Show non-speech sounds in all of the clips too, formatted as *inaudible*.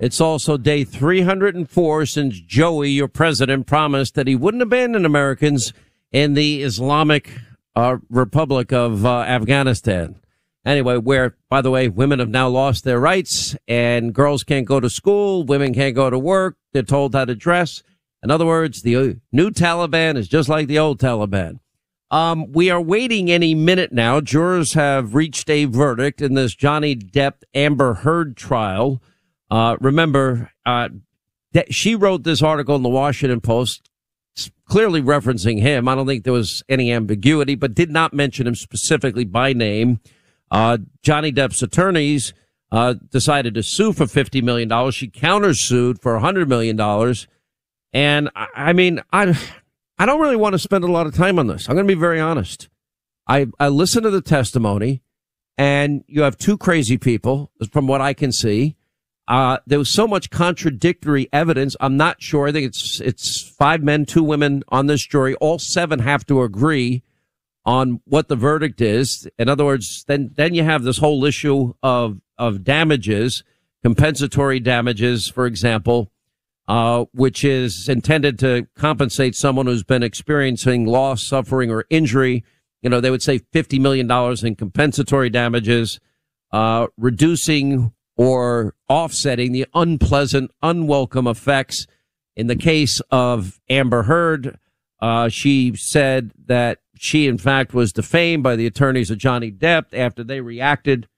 It's also day 304 since Joey, your president, promised that he wouldn't abandon Americans in the Islamic uh, Republic of uh, Afghanistan. Anyway, where, by the way, women have now lost their rights and girls can't go to school, women can't go to work, they're told how to dress. In other words, the new Taliban is just like the old Taliban. Um, we are waiting any minute now. Jurors have reached a verdict in this Johnny Depp Amber Heard trial. Uh, remember, uh, she wrote this article in the Washington Post clearly referencing him. I don't think there was any ambiguity, but did not mention him specifically by name. Uh, Johnny Depp's attorneys uh, decided to sue for $50 million. She countersued for $100 million. And I, I mean, I, I don't really want to spend a lot of time on this. I'm going to be very honest. I, I listened to the testimony and you have two crazy people from what I can see. Uh, there was so much contradictory evidence. I'm not sure. I think it's, it's five men, two women on this jury. All seven have to agree on what the verdict is. In other words, then, then you have this whole issue of, of damages, compensatory damages, for example, uh, which is intended to compensate someone who's been experiencing loss, suffering, or injury. You know, they would say $50 million in compensatory damages, uh, reducing or offsetting the unpleasant, unwelcome effects. In the case of Amber Heard, uh, she said that she, in fact, was defamed by the attorneys of Johnny Depp after they reacted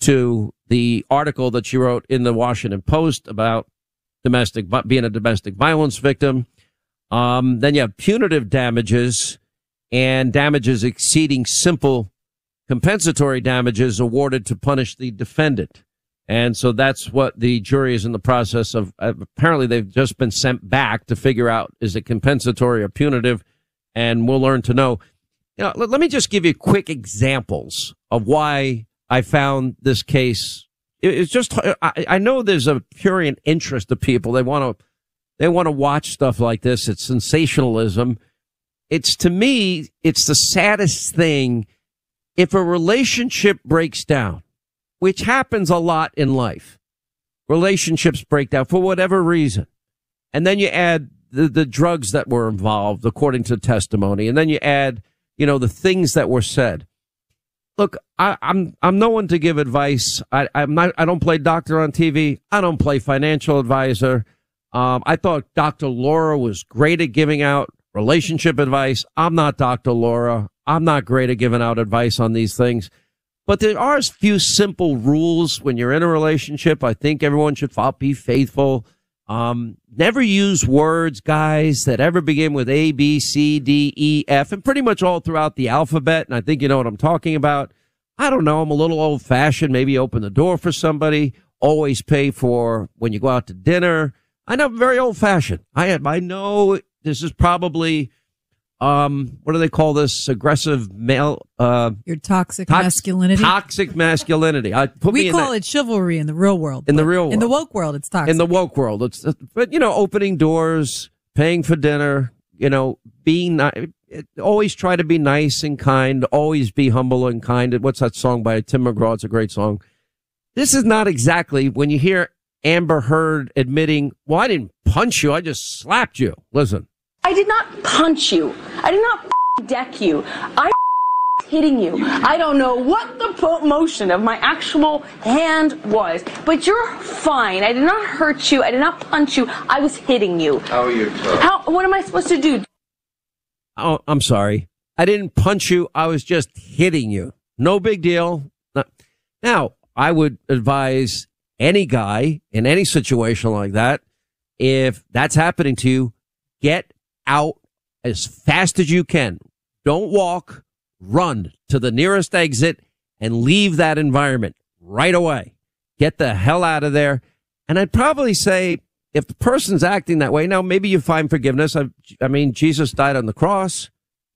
to the article that she wrote in the Washington Post about domestic, being a domestic violence victim. Um, then you have punitive damages and damages exceeding simple compensatory damages awarded to punish the defendant. And so that's what the jury is in the process of. Uh, apparently, they've just been sent back to figure out is it compensatory or punitive, and we'll learn to know. You know, let, let me just give you quick examples of why I found this case. It, it's just I, I know there's a purient interest of people. They want to they want to watch stuff like this. It's sensationalism. It's to me, it's the saddest thing if a relationship breaks down which happens a lot in life. Relationships break down for whatever reason. And then you add the, the drugs that were involved, according to testimony. And then you add, you know, the things that were said. Look, I, am I'm, I'm no one to give advice. I, I'm not, I don't play doctor on TV. I don't play financial advisor. Um, I thought Dr. Laura was great at giving out relationship advice. I'm not Dr. Laura. I'm not great at giving out advice on these things. But there are a few simple rules when you're in a relationship. I think everyone should be faithful. Um, never use words, guys, that ever begin with A, B, C, D, E, F, and pretty much all throughout the alphabet. And I think you know what I'm talking about. I don't know. I'm a little old fashioned. Maybe open the door for somebody. Always pay for when you go out to dinner. I know I'm very old fashioned. I I know this is probably um, what do they call this? Aggressive male, uh, your toxic tox- masculinity. Toxic masculinity. I put we call that, it chivalry in the real world. In the real world. In the woke world, it's toxic. In the woke world, it's, but you know, opening doors, paying for dinner, you know, being, always try to be nice and kind, always be humble and kind. What's that song by Tim McGraw? It's a great song. This is not exactly when you hear Amber Heard admitting, well, I didn't punch you. I just slapped you. Listen. I did not punch you. I did not deck you. I was hitting you. I don't know what the motion of my actual hand was, but you're fine. I did not hurt you. I did not punch you. I was hitting you. How are you? How? What am I supposed to do? Oh, I'm sorry. I didn't punch you. I was just hitting you. No big deal. Now, I would advise any guy in any situation like that, if that's happening to you, get out as fast as you can. Don't walk, run to the nearest exit and leave that environment right away. Get the hell out of there. And I'd probably say if the person's acting that way, now maybe you find forgiveness. I, I mean, Jesus died on the cross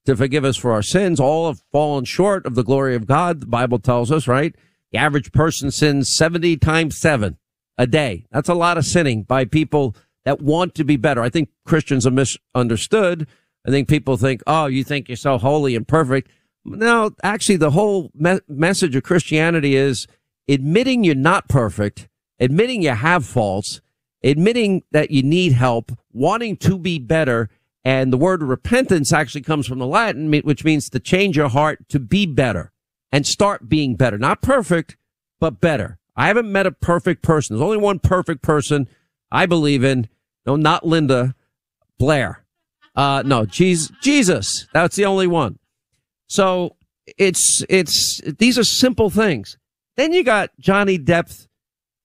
to forgive us for our sins. All have fallen short of the glory of God. The Bible tells us, right? The average person sins 70 times seven a day. That's a lot of sinning by people that want to be better. I think Christians are misunderstood. I think people think, oh, you think you're so holy and perfect. No, actually, the whole me- message of Christianity is admitting you're not perfect, admitting you have faults, admitting that you need help, wanting to be better. And the word repentance actually comes from the Latin, which means to change your heart to be better and start being better. Not perfect, but better. I haven't met a perfect person. There's only one perfect person I believe in. No, not Linda Blair. Uh, no, Jesus, Jesus. That's the only one. So it's, it's, these are simple things. Then you got Johnny Depp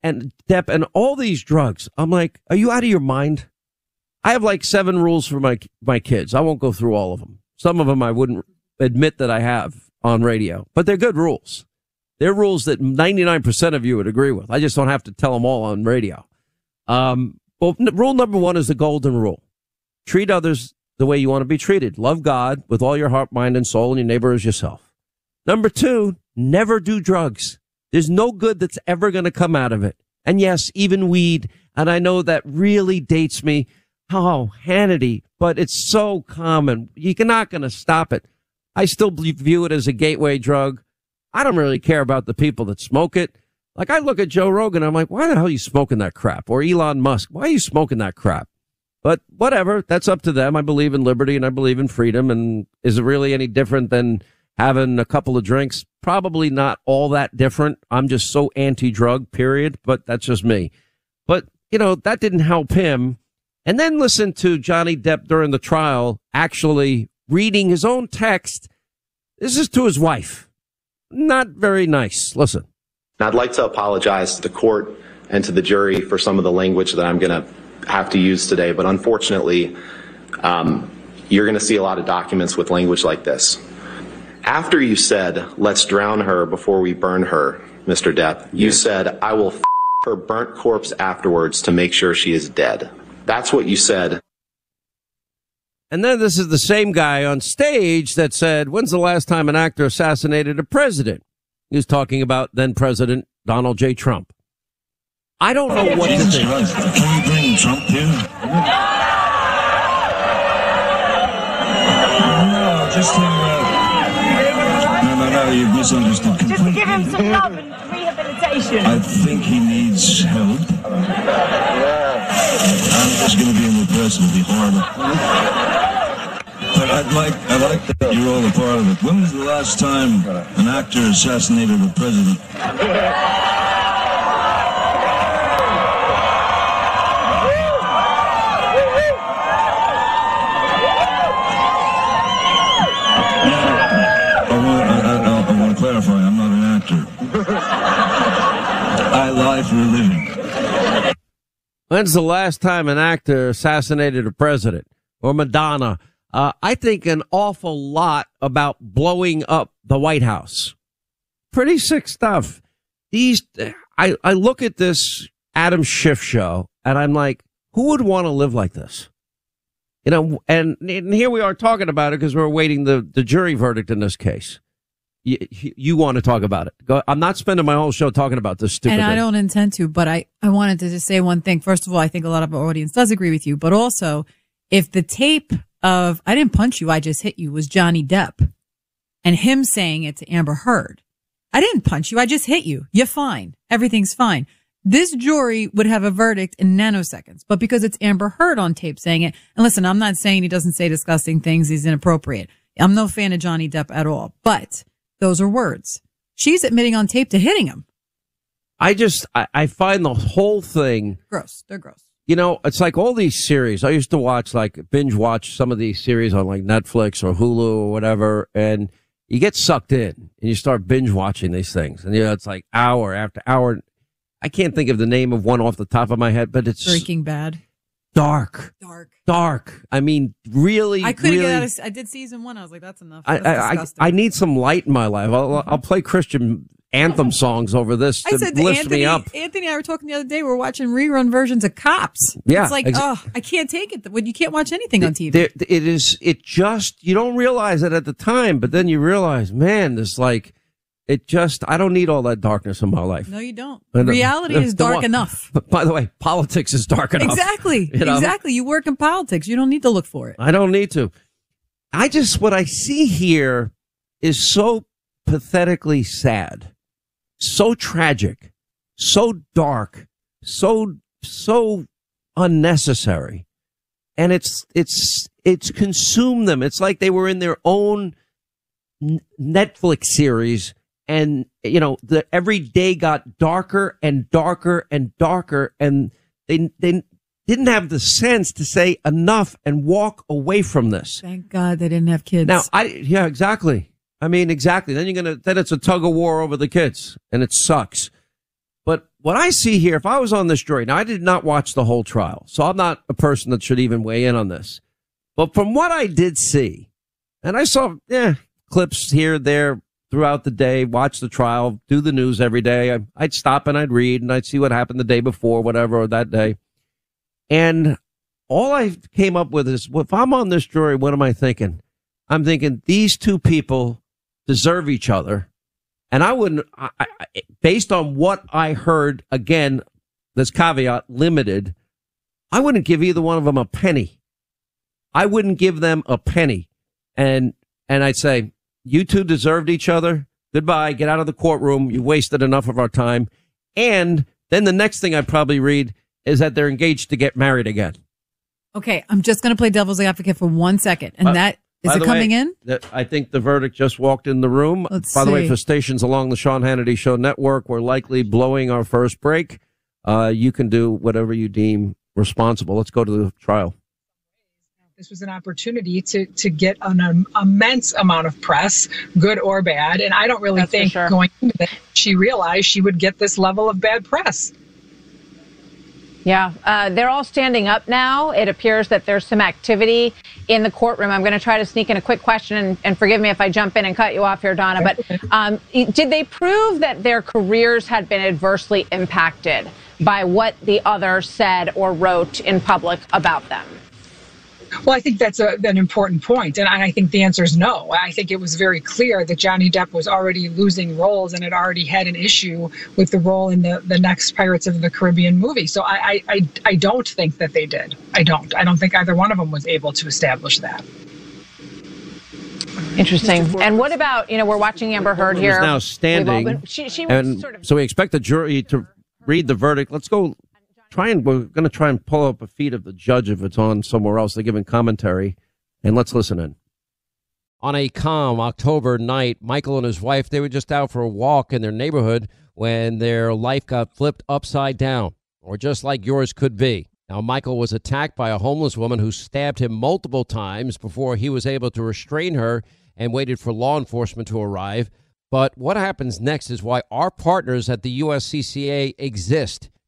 and Depp and all these drugs. I'm like, are you out of your mind? I have like seven rules for my, my kids. I won't go through all of them. Some of them I wouldn't admit that I have on radio, but they're good rules. They're rules that 99% of you would agree with. I just don't have to tell them all on radio. Um, well, rule number one is the golden rule. Treat others the way you want to be treated. Love God with all your heart, mind, and soul, and your neighbor as yourself. Number two, never do drugs. There's no good that's ever going to come out of it. And yes, even weed. And I know that really dates me. Oh, Hannity, but it's so common. You're not going to stop it. I still view it as a gateway drug. I don't really care about the people that smoke it. Like I look at Joe Rogan, I'm like, why the hell are you smoking that crap? Or Elon Musk, why are you smoking that crap? But whatever, that's up to them. I believe in liberty and I believe in freedom. And is it really any different than having a couple of drinks? Probably not all that different. I'm just so anti-drug, period. But that's just me. But you know, that didn't help him. And then listen to Johnny Depp during the trial actually reading his own text. This is to his wife. Not very nice. Listen. I'd like to apologize to the court and to the jury for some of the language that I'm going to have to use today, but unfortunately, um, you're going to see a lot of documents with language like this. After you said, let's drown her before we burn her, Mr. Depp, you said, I will f- her burnt corpse afterwards to make sure she is dead. That's what you said. And then this is the same guy on stage that said, when's the last time an actor assassinated a president? He was talking about then President Donald J. Trump. I don't know what to think. Can you bring Trump here? No, just to. Uh, no, no, no, you've misunderstood completely. Just give him some love and rehabilitation. I think he needs help. I'm just going to be in the person to be horrible. I'd like, I'd like that you all a part of it. When was the last time an actor assassinated a president? I lie for a living. When's the last time an actor assassinated a president or Madonna? Uh, I think an awful lot about blowing up the White House. Pretty sick stuff. These, I, I look at this Adam Schiff show and I'm like, who would want to live like this? You know, and, and here we are talking about it because we're awaiting the, the jury verdict in this case. You, you want to talk about it. Go, I'm not spending my whole show talking about this stupid And I thing. don't intend to, but I, I wanted to just say one thing. First of all, I think a lot of our audience does agree with you, but also if the tape of I didn't punch you, I just hit you was Johnny Depp and him saying it to Amber Heard. I didn't punch you. I just hit you. You're fine. Everything's fine. This jury would have a verdict in nanoseconds, but because it's Amber Heard on tape saying it, and listen, I'm not saying he doesn't say disgusting things. He's inappropriate. I'm no fan of Johnny Depp at all, but those are words. She's admitting on tape to hitting him. I just, I, I find the whole thing Gross. They're gross. You know, it's like all these series. I used to watch like binge watch some of these series on like Netflix or Hulu or whatever, and you get sucked in and you start binge watching these things, and you know, it's like hour after hour. I can't think of the name of one off the top of my head, but it's Breaking Bad. dark, Dark. dark. I mean, really, I couldn't really, get out of. I did season one. I was like, that's enough. I, That's I, I. I need some light in my life. I'll, I'll play Christian anthem songs over this to I said lift Anthony, me up. Anthony and I were talking the other day. We are watching rerun versions of Cops. Yeah, it's like, exa- oh, I can't take it. When you can't watch anything on TV. There, it is. It just you don't realize it at the time, but then you realize, man, this like it just. I don't need all that darkness in my life. no, you don't. And Reality is dark enough. *laughs* By the way, politics is dark enough. Exactly. *laughs* You know? Exactly. You work in politics. You don't need to look for it. I don't need to. I just what I see here is so pathetically sad, so tragic, so dark, so so unnecessary. And it's it's it's consumed them. It's like they were in their own Netflix series and you know the every day got darker and darker and darker and they they didn't have the sense to say enough and walk away from this. Thank God they didn't have kids. Now, I yeah, exactly. I mean, exactly. Then you're gonna then it's a tug of war over the kids, and it sucks. But what I see here, if I was on this jury, now I did not watch the whole trial, so I'm not a person that should even weigh in on this. But from what I did see, and I saw yeah clips here there throughout the day, watch the trial, do the news every day. I, I'd stop and I'd read and I'd see what happened the day before, whatever, or that day. And all I came up with is, well, if I'm on this jury, what am I thinking? I'm thinking these two people deserve each other. And I wouldn't, I, I, based on what I heard, again, this caveat limited, I wouldn't give either one of them a penny. I wouldn't give them a penny. And, and I'd say, you two deserved each other. Goodbye. Get out of the courtroom. You wasted enough of our time. And then the next thing I'd probably read is that they're engaged to get married again. okay, I'm just going to play devil's advocate for one second. And By- that, is By it coming way, in? that- I think the verdict just walked in the room. Let's By the way, see. for stations along the Sean Hannity Show network, we're likely blowing our first break. Uh, you can do whatever you deem responsible. Let's go to the trial. This was an opportunity to to get an um, immense amount of press, good or bad. And I don't really That's think sure. going into this, she realized she would get this level of bad press. Yeah, uh, they're all standing up now. It appears that there's some activity in the courtroom. I'm going to try to sneak in a quick question, and, and forgive me if I jump in and cut you off here, Donna. But um, did they prove that their careers had been adversely impacted by what the other said or wrote in public about them? Well, I think that's a, an important point, and I think the answer is no. I think it was very clear that Johnny Depp was already losing roles and had already had an issue with the role in the, the next Pirates of the Caribbean movie. So I, I, I, I don't think that they did. I don't. I don't think either one of them was able to establish that. Interesting. And what about you know we're watching Amber Heard Who's here. now standing, been- she, she was and sort of so we expect the jury to read the verdict. Let's go try and we're going to try and pull up a feed of the judge if it's on somewhere else. They're giving commentary, and let's listen in. On a calm October night, Michael and his wife they were just out for a walk in their neighborhood when their life got flipped upside down, or just like yours could be. Now, Michael was attacked by a homeless woman who stabbed him multiple times before he was able to restrain her and waited for law enforcement to arrive. But what happens next is why our partners at the USCCA exist.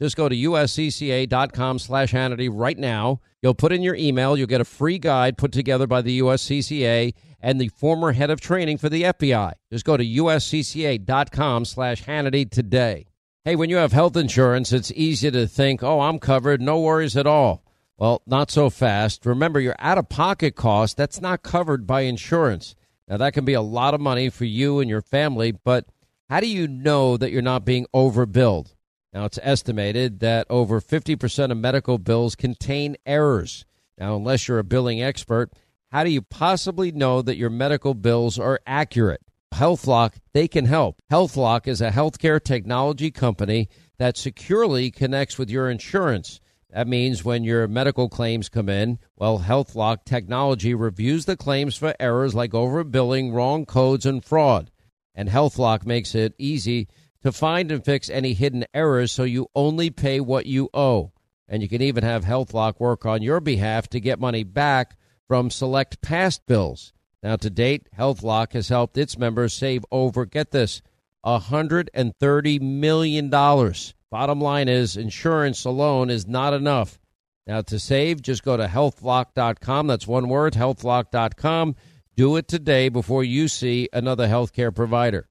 just go to uscca.com slash Hannity right now. You'll put in your email. You'll get a free guide put together by the USCCA and the former head of training for the FBI. Just go to uscca.com slash Hannity today. Hey, when you have health insurance, it's easy to think, oh, I'm covered, no worries at all. Well, not so fast. Remember, your out of pocket cost, that's not covered by insurance. Now, that can be a lot of money for you and your family, but how do you know that you're not being overbilled? Now, it's estimated that over 50% of medical bills contain errors. Now, unless you're a billing expert, how do you possibly know that your medical bills are accurate? HealthLock, they can help. HealthLock is a healthcare technology company that securely connects with your insurance. That means when your medical claims come in, well, HealthLock technology reviews the claims for errors like overbilling, wrong codes, and fraud. And HealthLock makes it easy to find and fix any hidden errors so you only pay what you owe. And you can even have HealthLock work on your behalf to get money back from select past bills. Now, to date, HealthLock has helped its members save over, get this, $130 million. Bottom line is, insurance alone is not enough. Now, to save, just go to healthlock.com. That's one word, healthlock.com. Do it today before you see another healthcare provider.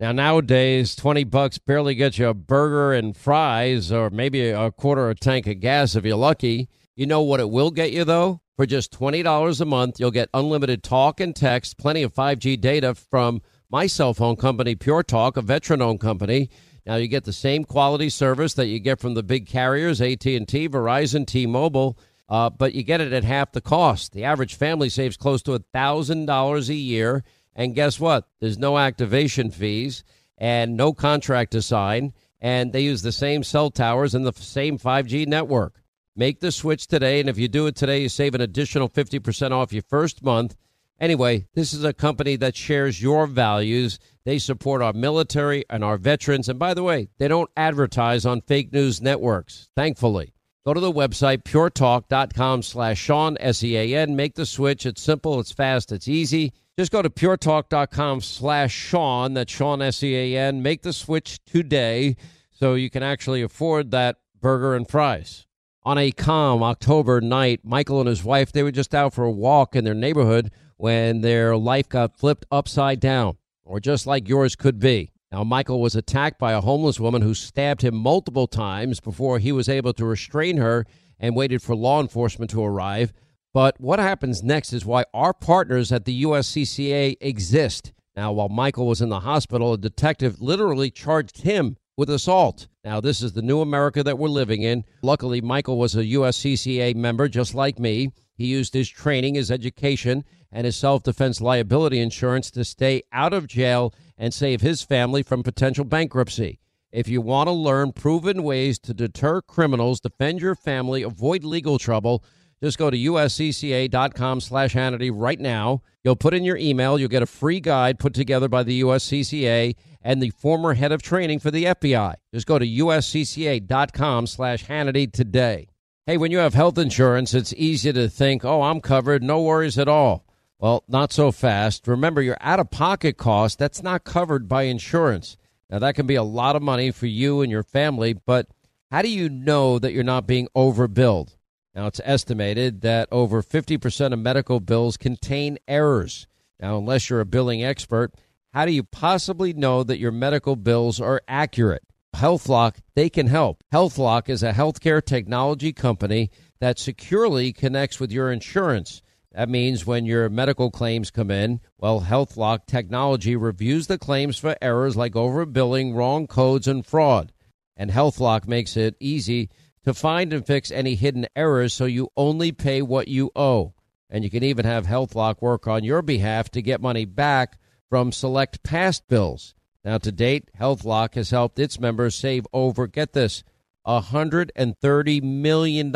Now, nowadays, 20 bucks barely gets you a burger and fries or maybe a quarter of a tank of gas if you're lucky. You know what it will get you, though? For just $20 a month, you'll get unlimited talk and text, plenty of 5G data from my cell phone company, Pure Talk, a veteran-owned company. Now you get the same quality service that you get from the big carriers, AT&T, Verizon, T-Mobile, uh, but you get it at half the cost. The average family saves close to $1,000 a year and guess what? There's no activation fees and no contract to sign. And they use the same cell towers and the same 5G network. Make the switch today. And if you do it today, you save an additional 50% off your first month. Anyway, this is a company that shares your values. They support our military and our veterans. And by the way, they don't advertise on fake news networks, thankfully. Go to the website, puretalk.com slash Sean, S-E-A-N. Make the switch. It's simple, it's fast, it's easy. Just go to puretalk.com slash Sean, that's Sean, S-E-A-N. Make the switch today so you can actually afford that burger and fries. On a calm October night, Michael and his wife, they were just out for a walk in their neighborhood when their life got flipped upside down, or just like yours could be. Now, Michael was attacked by a homeless woman who stabbed him multiple times before he was able to restrain her and waited for law enforcement to arrive. But what happens next is why our partners at the USCCA exist. Now, while Michael was in the hospital, a detective literally charged him with assault. Now, this is the new America that we're living in. Luckily, Michael was a USCCA member just like me. He used his training, his education, and his self defense liability insurance to stay out of jail and save his family from potential bankruptcy. If you want to learn proven ways to deter criminals, defend your family, avoid legal trouble, just go to uscca.com slash Hannity right now. You'll put in your email. You'll get a free guide put together by the USCCA and the former head of training for the FBI. Just go to uscca.com slash Hannity today. Hey, when you have health insurance, it's easy to think, oh, I'm covered, no worries at all. Well, not so fast. Remember, your out of pocket cost, that's not covered by insurance. Now, that can be a lot of money for you and your family, but how do you know that you're not being overbilled? Now, it's estimated that over 50% of medical bills contain errors. Now, unless you're a billing expert, how do you possibly know that your medical bills are accurate? HealthLock, they can help. HealthLock is a healthcare technology company that securely connects with your insurance. That means when your medical claims come in, well, HealthLock technology reviews the claims for errors like overbilling, wrong codes, and fraud. And HealthLock makes it easy to find and fix any hidden errors so you only pay what you owe. And you can even have HealthLock work on your behalf to get money back from select past bills. Now, to date, HealthLock has helped its members save over, get this, $130 million.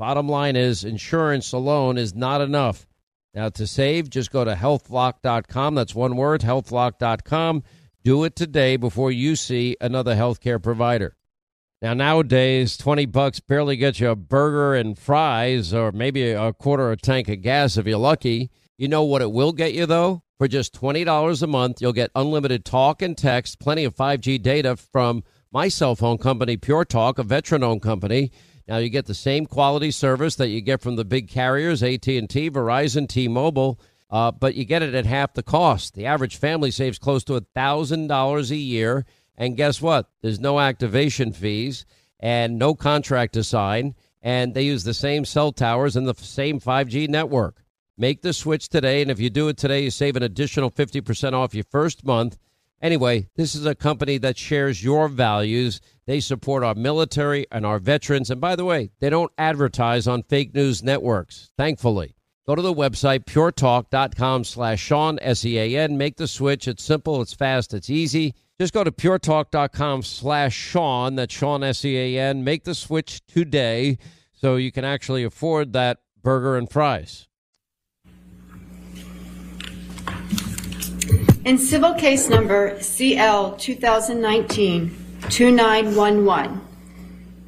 Bottom line is insurance alone is not enough. Now, to save, just go to healthlock.com. That's one word, healthlock.com. Do it today before you see another healthcare provider. Now, nowadays, 20 bucks barely gets you a burger and fries or maybe a quarter of a tank of gas if you're lucky. You know what it will get you, though? For just $20 a month, you'll get unlimited talk and text, plenty of 5G data from my cell phone company, Pure Talk, a veteran-owned company. Now you get the same quality service that you get from the big carriers, AT&T, Verizon, T-Mobile, uh, but you get it at half the cost. The average family saves close to $1,000 a year. And guess what? There's no activation fees and no contract to sign. And they use the same cell towers and the same 5G network. Make the switch today, and if you do it today, you save an additional 50% off your first month. Anyway, this is a company that shares your values. They support our military and our veterans. And by the way, they don't advertise on fake news networks, thankfully. Go to the website, puretalk.com slash Sean, S-E-A-N. Make the switch. It's simple, it's fast, it's easy. Just go to puretalk.com slash Sean, that's Sean, S-E-A-N. Make the switch today so you can actually afford that burger and fries. In civil case number CL 2019 2911,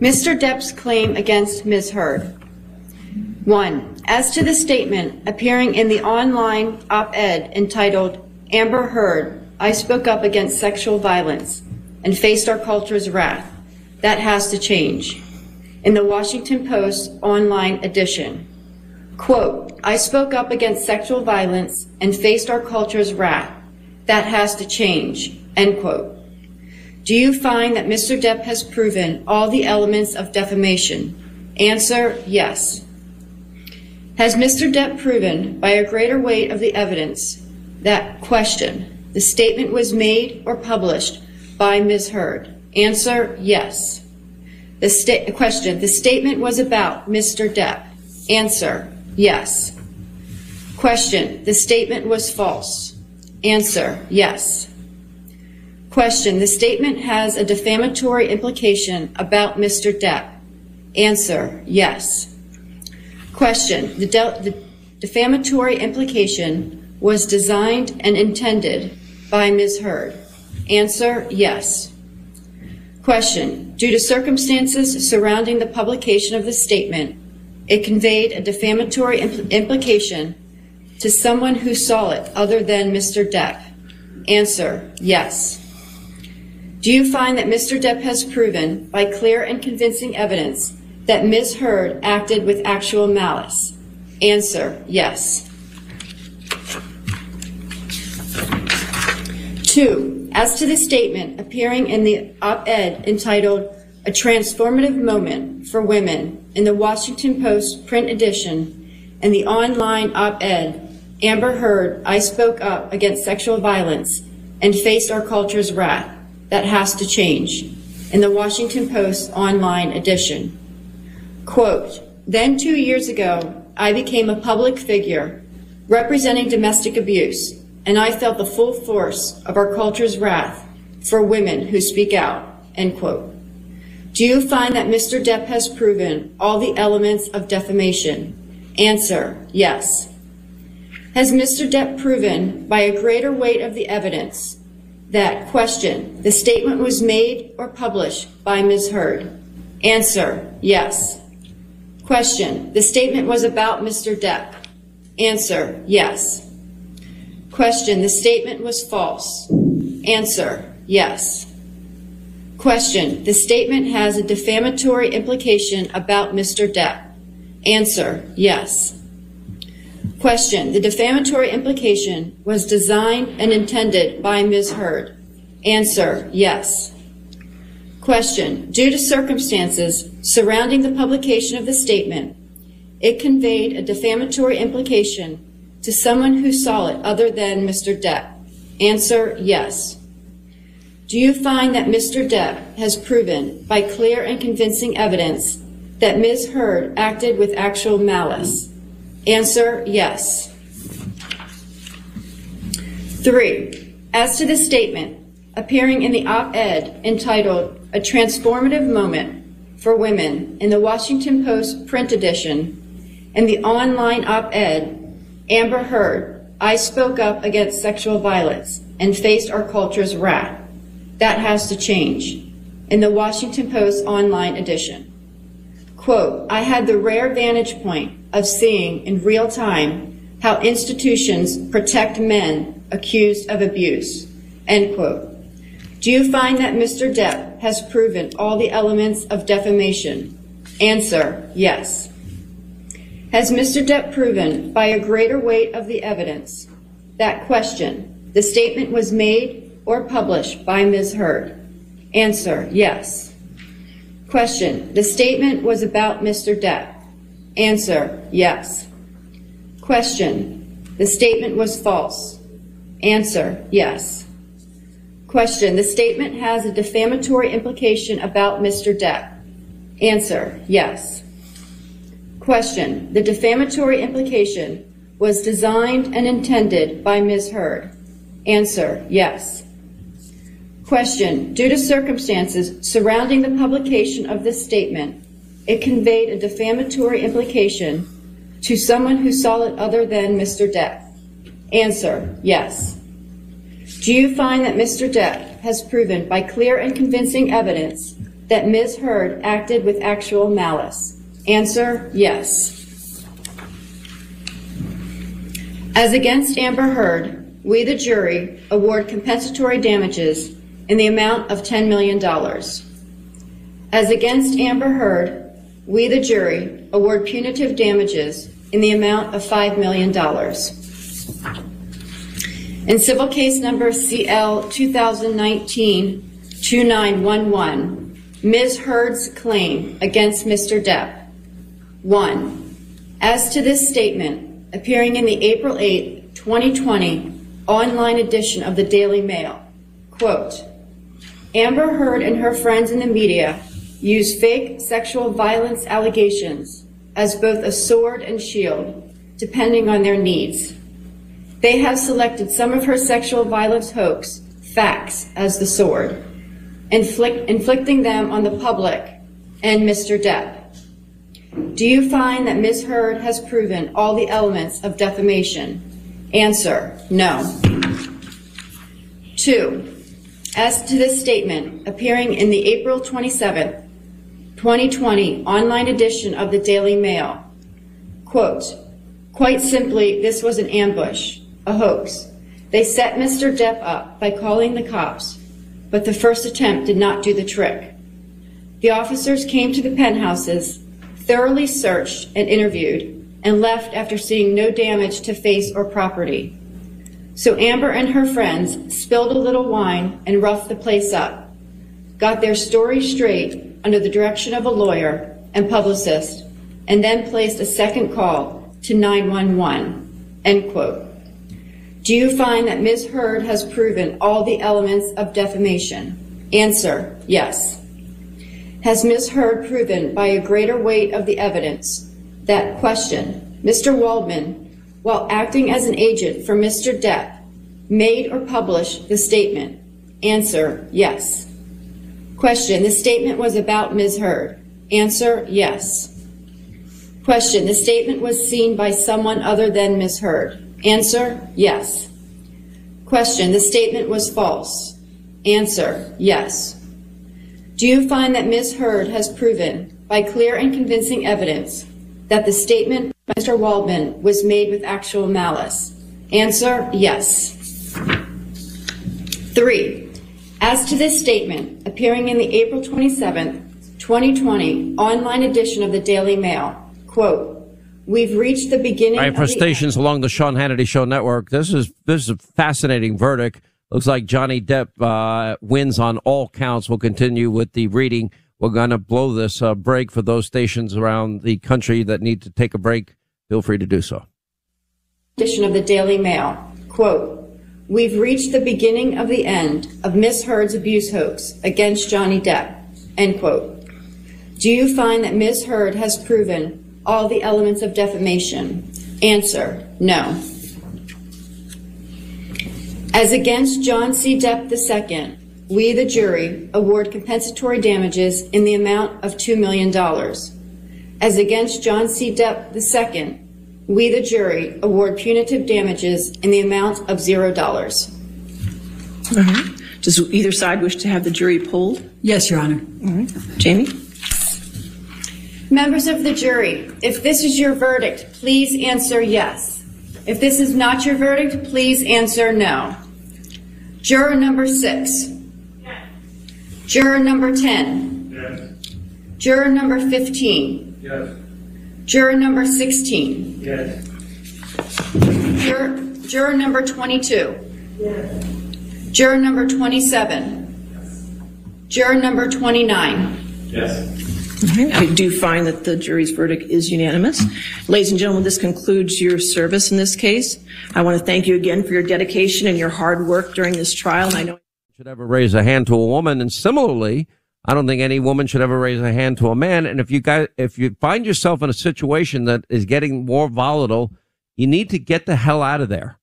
Mr. Depp's claim against Ms. Heard. 1. As to the statement appearing in the online op ed entitled Amber Heard, I spoke up against sexual violence and faced our culture's wrath. That has to change. In the Washington Post online edition, quote, I spoke up against sexual violence and faced our culture's wrath. That has to change, end quote. Do you find that Mr. Depp has proven all the elements of defamation? Answer, yes. Has Mr. Depp proven by a greater weight of the evidence that question, the statement was made or published by Ms. Heard? Answer, yes. The sta- question, the statement was about Mr. Depp? Answer, yes. Question, the statement was false? Answer, yes. Question, the statement has a defamatory implication about Mr. Depp? Answer, yes. Question, the, de- the defamatory implication was designed and intended by Ms. Heard? Answer, yes. Question, due to circumstances surrounding the publication of the statement, it conveyed a defamatory impl- implication to someone who saw it other than Mr. Depp? Answer, yes. Do you find that Mr. Depp has proven, by clear and convincing evidence, that Ms. Heard acted with actual malice? Answer, yes. Two, as to the statement appearing in the op ed entitled A Transformative Moment for Women in the Washington Post print edition and the online op ed, Amber Heard, I spoke up against sexual violence and faced our culture's wrath. That has to change. In the Washington Post online edition. Quote, then two years ago, I became a public figure representing domestic abuse, and I felt the full force of our culture's wrath for women who speak out, end quote. Do you find that Mr. Depp has proven all the elements of defamation? Answer, yes. Has Mr. Depp proven by a greater weight of the evidence that question, the statement was made or published by Ms. Heard? Answer, yes. Question, the statement was about Mr. Depp? Answer, yes. Question, the statement was false? Answer, yes. Question, the statement has a defamatory implication about Mr. Depp? Answer, yes. Question, the defamatory implication was designed and intended by Ms. Heard? Answer, yes. Question, due to circumstances surrounding the publication of the statement, it conveyed a defamatory implication to someone who saw it other than Mr. Depp? Answer, yes. Do you find that Mr. Depp has proven by clear and convincing evidence that Ms. Heard acted with actual malice? Answer, yes. Three, as to the statement appearing in the op ed entitled A Transformative Moment for women in the Washington Post print edition and the online op-ed, Amber Heard, I spoke up against sexual violence and faced our culture's wrath. That has to change. In the Washington Post online edition. Quote, I had the rare vantage point of seeing in real time how institutions protect men accused of abuse. End quote. Do you find that Mr. Depp has proven all the elements of defamation? Answer, yes. Has Mr. Depp proven by a greater weight of the evidence that question, the statement was made or published by Ms. Heard? Answer, yes. Question, the statement was about Mr. Depp? Answer, yes. Question, the statement was false? Answer, yes. Question, the statement has a defamatory implication about Mr. Depp? Answer, yes. Question, the defamatory implication was designed and intended by Ms. Heard? Answer, yes. Question, due to circumstances surrounding the publication of this statement, it conveyed a defamatory implication to someone who saw it other than Mr. Depp? Answer, yes. Do you find that Mr. Depp has proven by clear and convincing evidence that Ms. Heard acted with actual malice? Answer, yes. As against Amber Heard, we, the jury, award compensatory damages in the amount of $10 million. As against Amber Heard, we, the jury, award punitive damages in the amount of $5 million. In civil case number CL 2019-2911, Ms. Heard's claim against Mr. Depp one, as to this statement appearing in the April 8, 2020 online edition of the Daily Mail, quote, Amber Heard and her friends in the media use fake sexual violence allegations as both a sword and shield, depending on their needs. They have selected some of her sexual violence hoax facts as the sword, inflict, inflicting them on the public and Mr. Depp. Do you find that Ms. Heard has proven all the elements of defamation? Answer, no. Two, as to this statement appearing in the April 27, 2020 online edition of the Daily Mail, quote, quite simply, this was an ambush, a hoax. They set Mr. Depp up by calling the cops, but the first attempt did not do the trick. The officers came to the penthouses thoroughly searched and interviewed, and left after seeing no damage to face or property. So Amber and her friends spilled a little wine and roughed the place up, got their story straight under the direction of a lawyer and publicist, and then placed a second call to 911. End quote. Do you find that Ms. Heard has proven all the elements of defamation? Answer, yes has Ms. Heard proven by a greater weight of the evidence that question, Mr. Waldman, while acting as an agent for Mr. Depp, made or published the statement? Answer, yes. Question, the statement was about Ms. Heard. Answer, yes. Question, the statement was seen by someone other than Ms. Heard. Answer, yes. Question, the statement was false. Answer, yes. Do you find that Ms. Heard has proven, by clear and convincing evidence, that the statement by Mr. Waldman was made with actual malice? Answer, yes. Three, as to this statement appearing in the April 27, 2020 online edition of the Daily Mail, quote, we've reached the beginning All right, for stations along the Sean Hannity Show network, this is, this is a fascinating verdict. Looks like Johnny Depp uh, wins on all counts. We'll continue with the reading. We're going to blow this uh, break for those stations around the country that need to take a break. Feel free to do so. Edition of the Daily Mail. Quote, We've reached the beginning of the end of Miss Heard's abuse hoax against Johnny Depp. End quote. Do you find that Miss Heard has proven all the elements of defamation? Answer, no as against John C. Depp II, we, the jury, award compensatory damages in the amount of $2 million. As against John C. Depp II, we, the jury, award punitive damages in the amount of $0. Does either side wish to have the jury polled? Yes, Your Honor. All right. Jamie? Members of the jury, if this is your verdict, please answer yes. If this is not your verdict, please answer no. Juror number six. Yes. Juror number 10. Yes. Juror number 15. Juror number 16. Juror, juror number 22. Yes. Juror number 27. Yes. Juror number 29. Yes. I do find that the jury's verdict is unanimous. Ladies and gentlemen, this concludes your service in this case. I want to thank you again for your dedication and your hard work during this trial. And I know should ever raise a hand to a woman. And similarly, I don't think any woman should ever raise a hand to a man. And if you guys, if you find yourself in a situation that is getting more volatile, you need to get the hell out of there.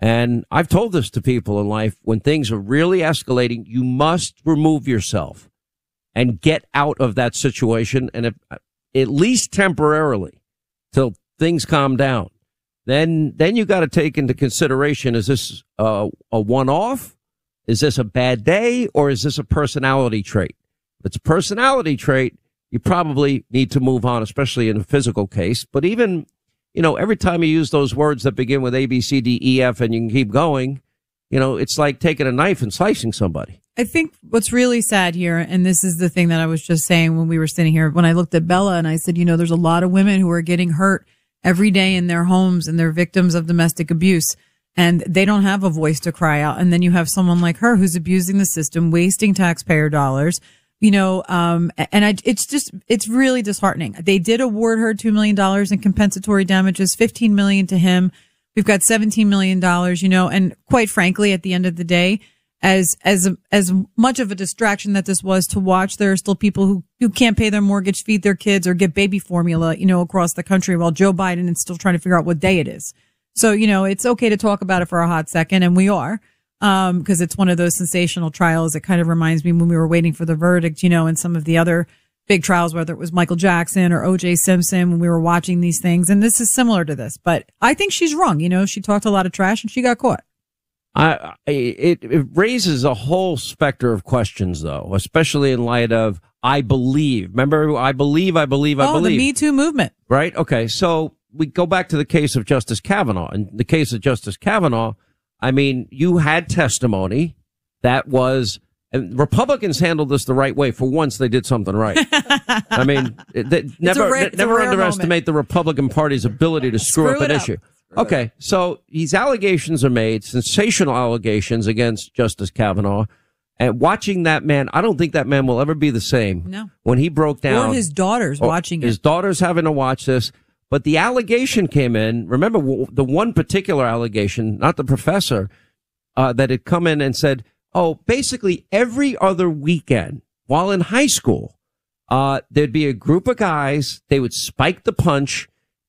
And I've told this to people in life when things are really escalating, you must remove yourself and get out of that situation. And if at least temporarily till things calm down, then, then you got to take into consideration, is this a, a one off? Is this a bad day or is this a personality trait? It's a personality trait, you probably need to move on, especially in a physical case. But even, you know, every time you use those words that begin with A, B, C, D, E, F, and you can keep going, you know, it's like taking a knife and slicing somebody. I think what's really sad here, and this is the thing that I was just saying when we were sitting here, when I looked at Bella and I said, you know, there's a lot of women who are getting hurt every day in their homes and they're victims of domestic abuse and they don't have a voice to cry out. And then you have someone like her who's abusing the system, wasting taxpayer dollars, you know, um, and I, it's just, it's really disheartening. They did award her $2 million in compensatory damages, 15 million to him. We've got $17 million, you know, and quite frankly, at the end of the day, as, as, as much of a distraction that this was to watch, there are still people who, who can't pay their mortgage, feed their kids or get baby formula, you know, across the country while Joe Biden is still trying to figure out what day it is. So, you know, it's okay to talk about it for a hot second, and we are, um, because it's one of those sensational trials. It kind of reminds me when we were waiting for the verdict, you know, and some of the other big trials, whether it was Michael Jackson or OJ Simpson, when we were watching these things. And this is similar to this, but I think she's wrong. You know, she talked a lot of trash and she got caught. I, it, it raises a whole specter of questions, though, especially in light of I believe. Remember, I believe, I believe, I oh, believe. the Me Too movement. Right? Okay. So we go back to the case of Justice Kavanaugh. In the case of Justice Kavanaugh, I mean, you had testimony that was, and Republicans handled this the right way. For once, they did something right. *laughs* I mean, they, never, rare- never underestimate the Republican Party's ability to screw, Screw up an up. issue. Okay, so these allegations are made, sensational allegations against Justice Kavanaugh. And watching that man, I don't think that man will ever be the same. No. When he broke down. Or his daughters Oh, watching His it. daughter's having to watch this. But the allegation came in. Remember the one particular allegation, not the professor, uh, that had come in and said, oh, basically every other weekend while in high school, uh, there'd be a group of guys, they would spike the punch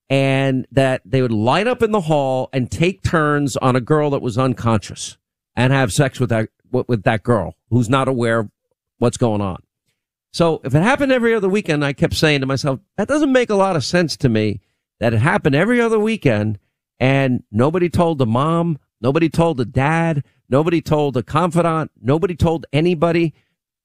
and that they would line up in the hall and take turns on a girl that was unconscious and have sex with that, with with that girl who's not aware of what's going on. So if it happened every other weekend, I kept saying to myself, that doesn't make a lot of sense to me that it happened every other weekend and nobody told the mom, nobody told the dad, nobody told the confidant, nobody told anybody.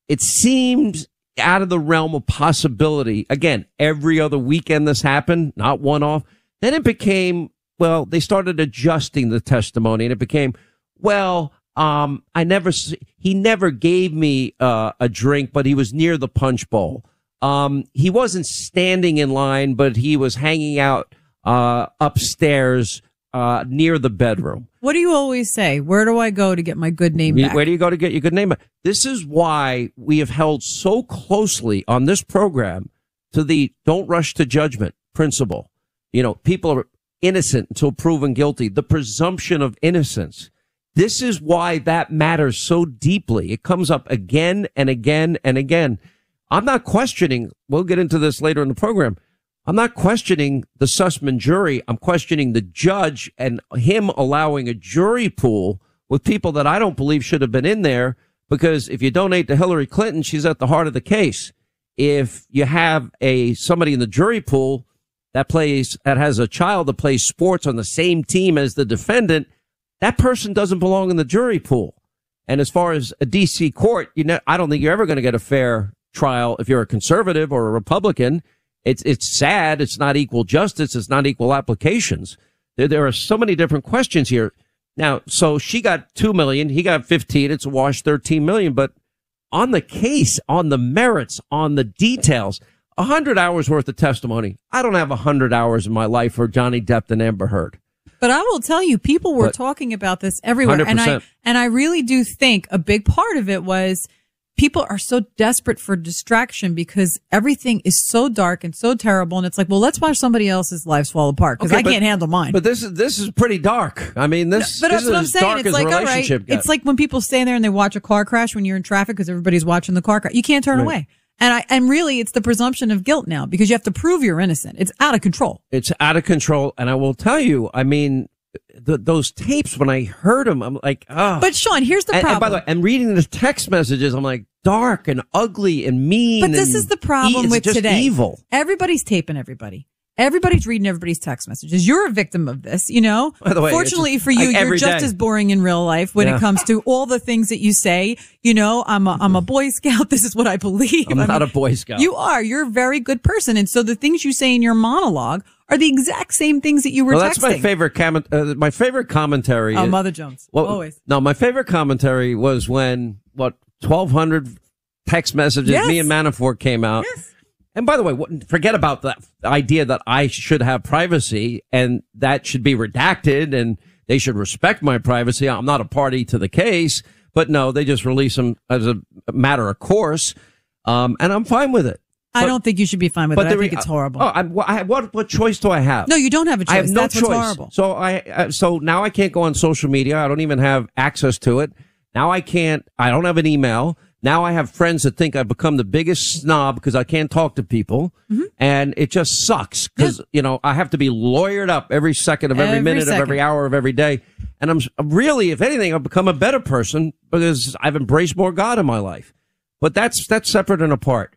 It seems out of the realm of possibility. Again, every other weekend this happened, not one off. Then it became, well, they started adjusting the testimony and it became, well, um, I never, he never gave me, uh, a drink, but he was near the punch bowl. Um, he wasn't standing in line, but he was hanging out, uh, upstairs, uh, near the bedroom. What do you always say? Where do I go to get my good name back? Where do you go to get your good name? Back? This is why we have held so closely on this program to the don't rush to judgment principle. You know, people are innocent until proven guilty. The presumption of innocence. This is why that matters so deeply. It comes up again and again and again. I'm not questioning, we'll get into this later in the program. I'm not questioning the Sussmann jury. I'm questioning the judge and him allowing a jury pool with people that I don't believe should have been in there because if you donate to Hillary Clinton, she's at the heart of the case. If you have a somebody in the jury pool that plays that has a child that plays sports on the same team as the defendant, that person doesn't belong in the jury pool. And as far as a DC court, you know, I don't think you're ever going to get a fair trial if you're a conservative or a Republican. It's it's sad. It's not equal justice. It's not equal applications. There, there are so many different questions here. Now, so she got two million. He got fifteen. It's a wash, thirteen million. But on the case, on the merits, on the details, a hundred hours worth of testimony. I don't have a hundred hours in my life for Johnny Depp and Amber Heard. But I will tell you, people were But- talking about this everywhere, and I and I really do think a big part of it was people are so desperate for distraction because everything is so dark and so terrible, and it's like, well, let's watch somebody else's lives fall apart because Okay, I but- can't handle mine. But this is this is pretty dark. I mean, this, but this that's what is I'm as saying. dark It's as like, a all right, it's like when people stand there and they watch a car crash when you're in traffic because everybody's watching the car crash. You can't turn Right. away. And I, and really, it's the presumption of guilt now because you have to prove you're innocent. It's out of control. it's out of control. And I will tell you, I mean, th those tapes when I heard them, I'm like, oh. But Sean, here's the and, problem. and by the way, and reading the text messages, I'm like, dark and ugly and mean. But this and is the problem e- with just today. Evil. Everybody's taping everybody. Everybody's reading everybody's text messages. You're a victim of this, you know. By the way, fortunately it's for you, like you're just day. as boring in real life when Yeah. it comes to all the things that you say. You know, I'm a I'm a Boy Scout. *laughs* This is what I believe. I'm I not mean, a Boy Scout. You are. You're a very good person, and so the things you say in your monologue are the exact same things that you were well, texting. that's my favorite comment. Uh, my favorite commentary. Oh, is- Mother Jones. Well, Always. No, my favorite commentary was when what 1,200 text messages Yes. me and Manafort came out. And by the way, forget about that idea that I should have privacy and that should be redacted and they should respect my privacy. I'm not a party to the case, but no, they just release them as a matter of course. Um, and I'm fine with it. I don't think you should be fine with it. I think it's horrible. Oh, I, I, what, what choice do I have? no, you don't have a choice. I have no that's choice. what's horrible. So I uh, so now I can't go on social media. I don't even have access to it. Now I can't. I don't have an email. Now I have friends that think I've become the biggest snob because I can't talk to people, Mm-hmm. and it just sucks because you know I have to be lawyered up every second of every, Every minute of every hour of every day, and I'm really, if anything, I've become a better person because I've embraced more God in my life. But that's that's separate and apart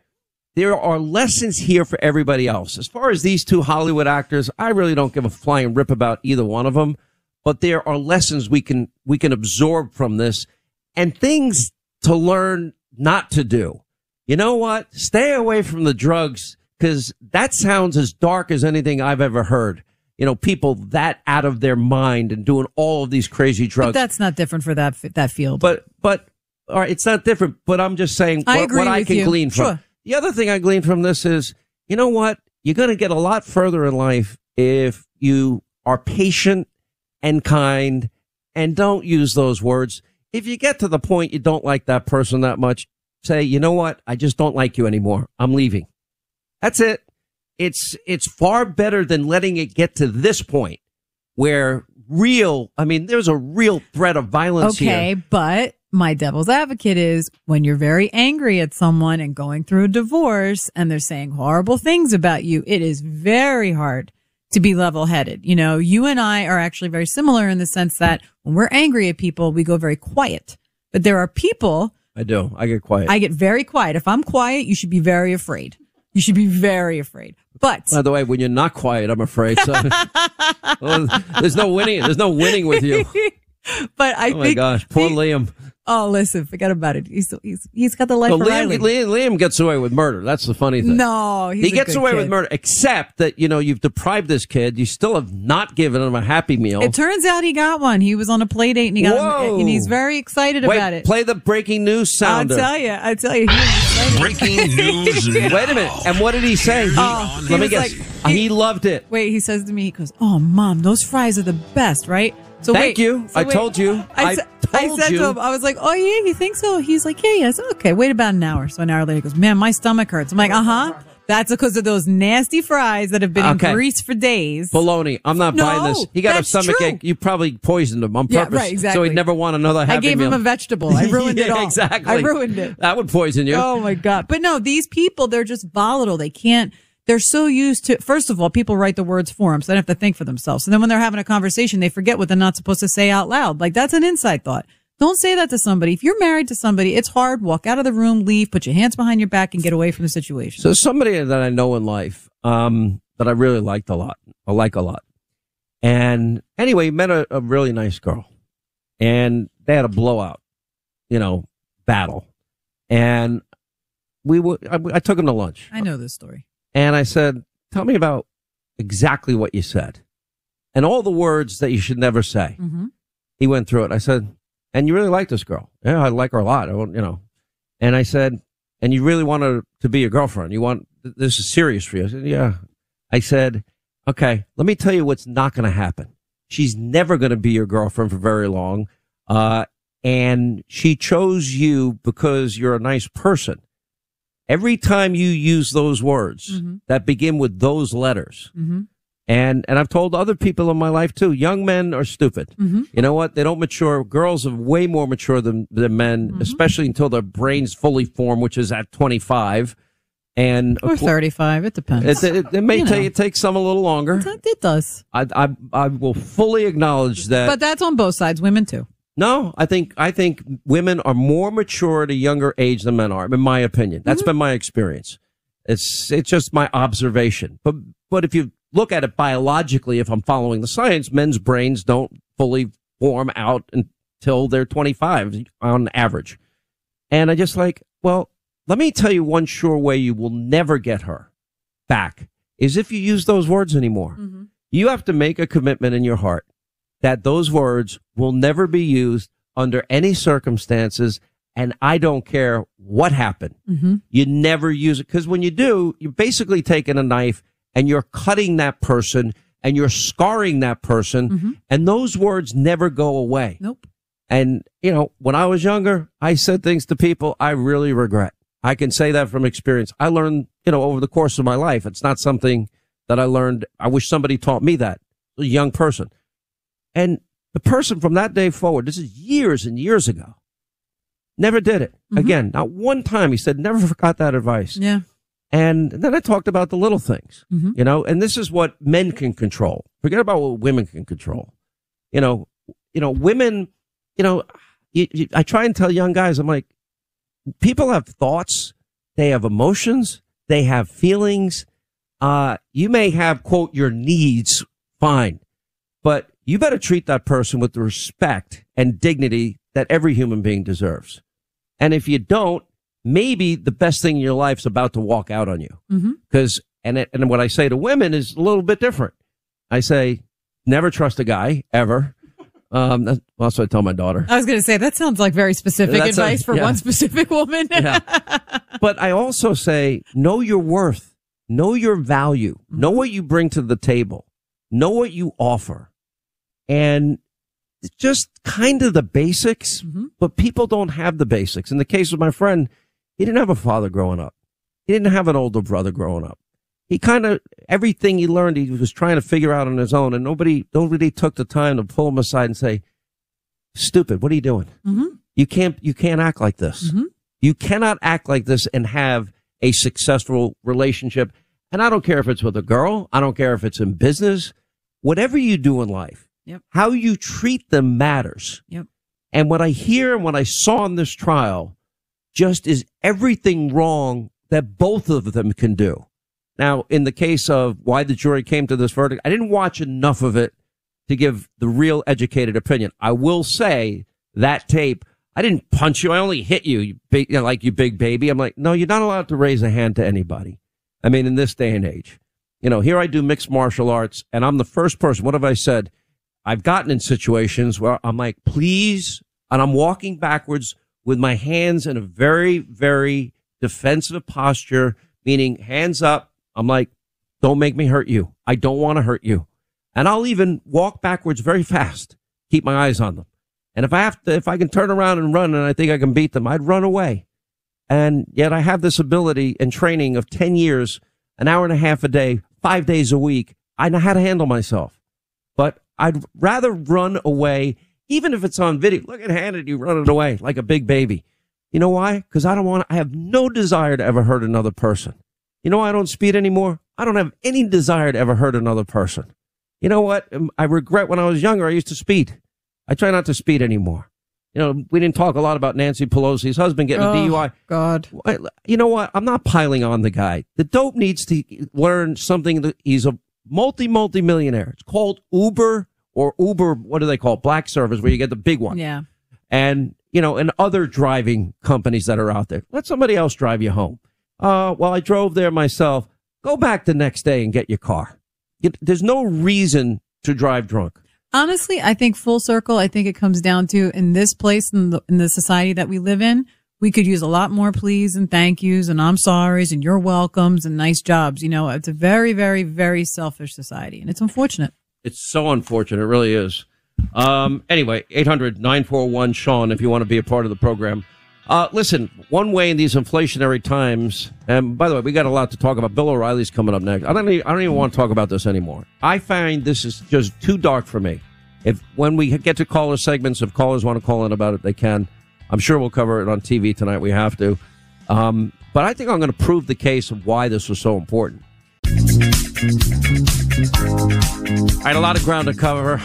there are lessons here for everybody else. As far as these two Hollywood actors, I really don't give a flying rip about either one of them, but there are lessons we can, we can absorb from this and things to learn not to do. You know what? Stay away from the drugs because that sounds as dark as anything I've ever heard. You know, people that out of their mind and doing all of these crazy drugs. But that's not different for that that field. But but all right, it's not different. But I'm just saying I what I can you. glean from. Sure. The other thing I glean from this is, you know what? You're going to get a lot further in life if you are patient and kind and don't use those words. If you get to the point you don't like that person that much, say, you know what? I just don't like you anymore. I'm leaving. That's it. It's it's far better than letting it get to this point where real. I mean, there's a real threat of violence here. Okay, but my devil's advocate is when you're very angry at someone and going through a divorce and they're saying horrible things about you, it is very hard to be level headed. You know, you and I are actually very similar in the sense that when we're angry at people, we go very quiet. But there are people, I do. I get quiet. I get very quiet. If I'm quiet, you should be very afraid. You should be very afraid. But By the way, when you're not quiet, I'm afraid. So, *laughs* *laughs* Well, there's no winning. There's no winning with you. *laughs* but I Oh my think gosh, poor Liam. Oh, listen, forget about it. He's he's he's got the life So of Liam, Riley. Liam, Liam gets away with murder. That's the funny thing. No, he's he a gets good away kid. with murder, except that you know you've deprived this kid. You still have not given him a happy meal. It turns out he got one. He was on a play date and he got Whoa. and he's very excited Wait, about it. play the breaking news sound. I'll tell you. I tell you. He was excited. Breaking news *laughs* now. Wait a minute. And what did he say? He, Oh, he let me guess. like- Uh, he, loved it. Wait, he says to me, he goes, "Oh, mom, those fries are the best, right?" So Thank wait, you. so I wait. told you. I sa- I told said you. to him, I was like, "Oh yeah, you think so?" He's like, "Yeah, yeah." I said, "Okay, wait about an hour." So an hour later, he goes, "Man, my stomach hurts." I'm like, "Uh huh." That's because of those nasty fries that have been Okay. in grease for days. Baloney. I'm not No, buying this. He got a that's stomach true. ache. You probably poisoned him on Yeah, purpose. right, So exactly. he'd never want another happy I gave meal. him a vegetable. I *laughs* ruined it Yeah, all. Exactly. I ruined it. That would poison you. Oh my God. But no, these people, they're just volatile. They can't, they're so used to, first of all, people write the words for them, so they don't have to think for themselves. And then when they're having a conversation, they forget what they're not supposed to say out loud. Like that's an inside thought. Don't say that to somebody. If you're married to somebody, it's hard. Walk out of the room, leave, put your hands behind your back, and get away from the situation. So somebody that I know in life, um, that I really liked a lot, I like a lot. And anyway, he met a, a really nice girl and they had a blowout, you know, battle. And we were, I, I took him to lunch I know this story. And I said, tell me about exactly what you said and all the words that you should never say. Mm-hmm. He went through it. I said, and you really like this girl. Yeah, I like her a lot. I want, you know, and I said, and you really want her to be your girlfriend. You want, this is serious for you. I said, yeah. I said, okay, let me tell you what's not going to happen. She's never going to be your girlfriend for very long. Uh, and she chose you because you're a nice person. Every time you use those words that begin with those letters, Mm-hmm. and and I've told other people in my life too, young men are stupid. Mm-hmm. You know what? They don't mature. Girls are way more mature than than men, Mm-hmm. especially until their brains fully form, which is at 25. And Or 35. It depends. it, it, it may You take know. it take some a little longer. It it does. I, I I will fully acknowledge that. But that's on both sides, women too. No, I think I think women are more mature at a younger age than men are, in my opinion. That's mm-hmm. been my experience. It's it's just my observation. But but if you look at it biologically, if I'm following the science, men's brains don't fully form out until they're 25 on average. And I just like, well, let me tell you one sure way you will never get her back is if you use those words anymore. Mm-hmm. You have to make a commitment in your heart that those words will never be used under any circumstances. And I don't care what happened. Mm-hmm. You never use it. Cause when you do, you're basically taking a knife and you're cutting that person and you're scarring that person. And those words never go away. Nope. And, you know, when I was younger, I said things to people I really regret. I can say that from experience. I learned, you know, over the course of my life. It's not something that I learned. I wish somebody taught me that, a young person. And the person from that day forward, this is years and years ago, never did it. Again, not one time. He said, never forgot that advice. Yeah. And then I talked about the little things, you know, and this is what men can control. Forget about what women can control. You know, you know, women, you know, you, you, I try and tell young guys, I'm like, people have thoughts, they have emotions, they have feelings. Uh, you may have quote your needs, fine, but you better treat that person with the respect and dignity that every human being deserves. And if you don't, maybe the best thing in your life's about to walk out on you. Mm-hmm. Because, and, it, and what I say to women is a little bit different. I say, never trust a guy ever. Um, that's also I tell my daughter. I was going to say that sounds like very specific advice for yeah. one specific woman. Yeah. but I also say, know your worth, know your value, know what you bring to the table, know what you offer. And just kind of the basics, but people don't have the basics. In the case of my friend, he didn't have a father growing up. He didn't have an older brother growing up. He kind of, everything he learned, he was trying to figure out on his own and nobody, nobody took the time to pull him aside and say, stupid, what are you doing? Mhm. You can't, you can't act like this. You cannot act like this and have a successful relationship. And I don't care if it's with a girl. I don't care if it's in business. Whatever you do in life, Yep. how you treat them matters. Yep. And what I hear and what I saw in this trial just is everything wrong that both of them can do. Now, in the case of why the jury came to this verdict, I didn't watch enough of it to give the real educated opinion. I will say that tape, I didn't punch you. I only hit you, you big, you know, like you big baby. I'm like, no, you're not allowed to raise a hand to anybody. I mean, in this day and age, you know, here I do mixed martial arts and I'm the first person. What have I said? I've gotten in situations where I'm like, please, and I'm walking backwards with my hands in a very, very defensive posture, meaning hands up. I'm like, don't make me hurt you. I don't want to hurt you. And I'll even walk backwards very fast, keep my eyes on them. And if I have to, if I can turn around and run and I think I can beat them, I'd run away. And yet I have this ability and training of 10 years, an hour and a half a day, five days a week. I know how to handle myself, but I'd rather run away, even if it's on video. Look at Hannity running away like a big baby. You know why? Because I don't want, I have no desire to ever hurt another person. You know why I don't speed anymore? I don't have any desire to ever hurt another person. You know what? Um, I regret when I was younger, I used to speed. I try not to speed anymore. You know, we didn't talk a lot about Nancy Pelosi's husband getting Oh, a DUI. God. You know what? I'm not piling on the guy. The dope needs to learn something that he's a multi, multi millionaire. It's called Uber or Uber. What do they call it? Black service where you get the big one. Yeah. And, you know, and other driving companies that are out there. Let somebody else drive you home. Uh, well, I drove there myself. Go back the next day and get your car. It, there's no reason to drive drunk. Honestly, I think full circle, I think it comes down to in this place, in the, in the society that we live in, we could use a lot more please and thank yous and I'm sorry's and you're welcomes and nice jobs. You know, it's a very, very, very selfish society and it's unfortunate. It's so unfortunate. It really is. Um, anyway, 800 941 Sean, if you want to be a part of the program. Uh, listen, one way in these inflationary times, and by the way, we got a lot to talk about. Bill O'Reilly's coming up next. I don't, even, I don't even want to talk about this anymore. I find this is just too dark for me. If when we get to caller segments, if callers want to call in about it, they can. I'm sure we'll cover it on TV tonight. We have to. Um, but I think I'm going to prove the case of why this was so important. I had a lot of ground to cover.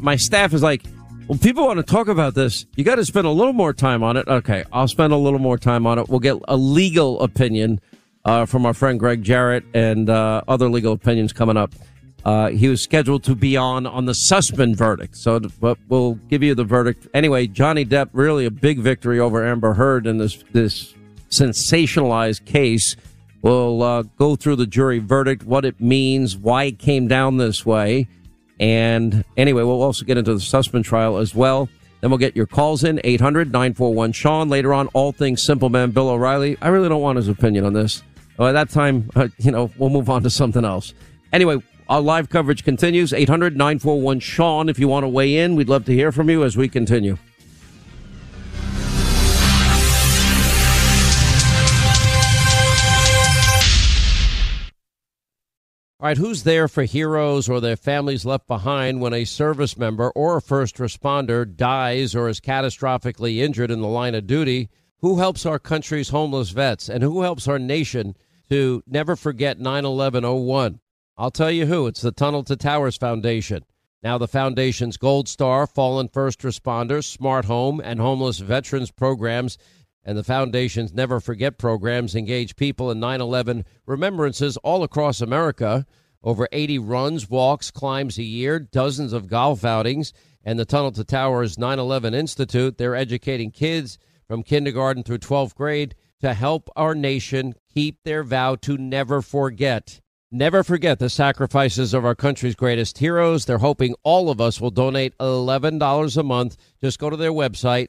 My staff is like, well, people want to talk about this. You got to spend a little more time on it. Okay, I'll spend a little more time on it. We'll get a legal opinion uh, from our friend Gregg Jarrett and uh, other legal opinions coming up. Uh, he was scheduled to be on on the Sussmann verdict, so but we'll give you the verdict anyway. Johnny Depp really a big victory over Amber Heard in this this sensationalized case. We'll uh, go through the jury verdict, what it means, why it came down this way. And anyway, we'll also get into the Sussmann trial as well. Then we'll get your calls in 800 941 Sean. Later on, all things Simple Man Bill O'Reilly. I really don't want his opinion on this. Well, at that time, *laughs* uh, you know, we'll move on to something else. Anyway, our live coverage continues 800 941 Sean. If you want to weigh in, we'd love to hear from you as we continue. All right, who's there for heroes or their families left behind when a service member or a first responder dies or is catastrophically injured in the line of duty? Who helps our country's homeless vets and who helps our nation to never forget 9 11 01? I'll tell you who. It's the Tunnel to Towers Foundation. Now, the Foundation's Gold Star, Fallen First Responders, Smart Home, and Homeless Veterans programs and the Foundation's Never Forget programs engage people in 9 11 remembrances all across America. Over 80 runs, walks, climbs a year, dozens of golf outings, and the Tunnel to Towers 9 11 Institute. They're educating kids from kindergarten through 12th grade to help our nation keep their vow to never forget. Never forget the sacrifices of our country's greatest heroes. They're hoping all of us will donate $11 a month. Just go to their website,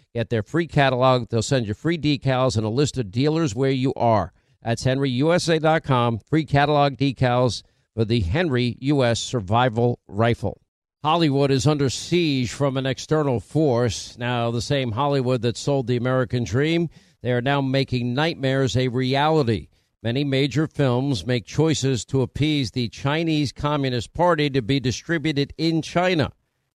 Get their free catalog. They'll send you free decals and a list of dealers where you are. That's henryusa.com. Free catalog decals for the Henry U.S. Survival Rifle. Hollywood is under siege from an external force. Now, the same Hollywood that sold the American dream, they are now making nightmares a reality. Many major films make choices to appease the Chinese Communist Party to be distributed in China.